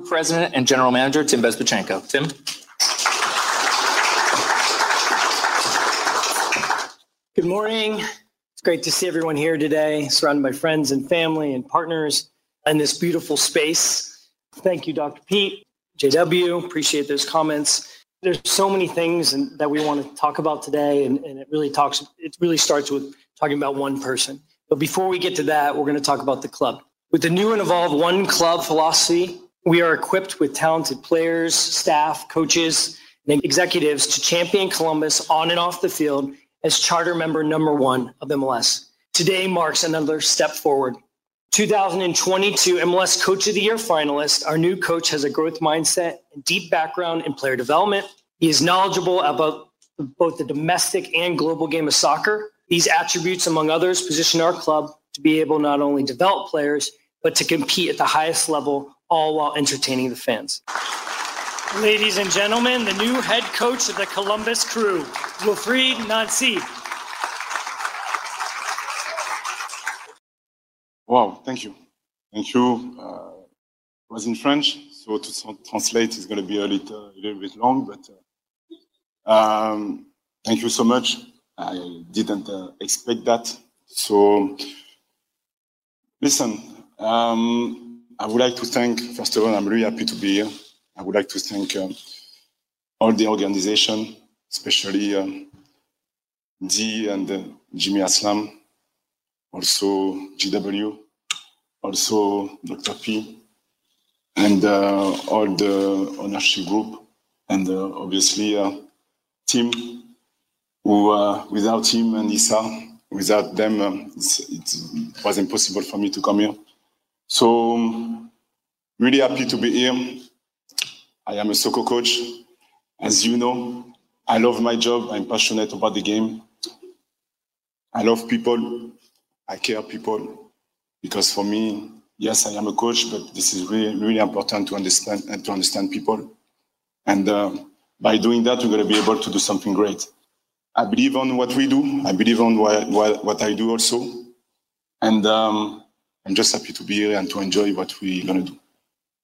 President and General Manager, Tim Bezbatchenko. Tim? Good morning. It's great to see everyone here today, surrounded by friends and family and partners in this beautiful space. Thank you, Dr. Pete, JW. Appreciate those comments. There's so many things that we want to talk about today, and, and it really talks. It really starts with talking about one person. But before we get to that, we're going to talk about the club. With the new and evolved one club philosophy, we are equipped with talented players, staff, coaches, and executives to champion Columbus on and off the field as charter member number one of MLS. Today marks another step forward. 2022 MLS Coach of the Year finalist, our new coach has a growth mindset and deep background in player development. He is knowledgeable about both the domestic and global game of soccer. These attributes, among others, position our club to be able not only develop players, but to compete at the highest level, all while entertaining the fans. Ladies and gentlemen, the new head coach of the Columbus Crew, Wilfried Nancy. Wow, thank you. Thank you. Uh, it was in French, so to translate is going to be a little, a little bit long, but uh, um, thank you so much. I didn't uh, expect that. So, listen, um, I would like to thank, first of all, I'm really happy to be here. I would like to thank um, all the organization, especially um, Dee and uh, Jimmy Haslam, also JW, also Dr. P, and uh, all the ownership group, and uh, obviously uh, Tim, who uh, without him and Issa, without them, um, it was impossible for me to come here. So, um, really happy to be here. I am a soccer coach. As you know, I love my job. I'm passionate about the game. I love people. I care people because for me, yes, I am a coach, but this is really, really important to understand and to understand people. And uh, by doing that, we're going to be able to do something great. I believe on what we do. I believe on what, what, what I do also. And um, I'm just happy to be here and to enjoy what we're going to do.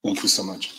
Thank you so much.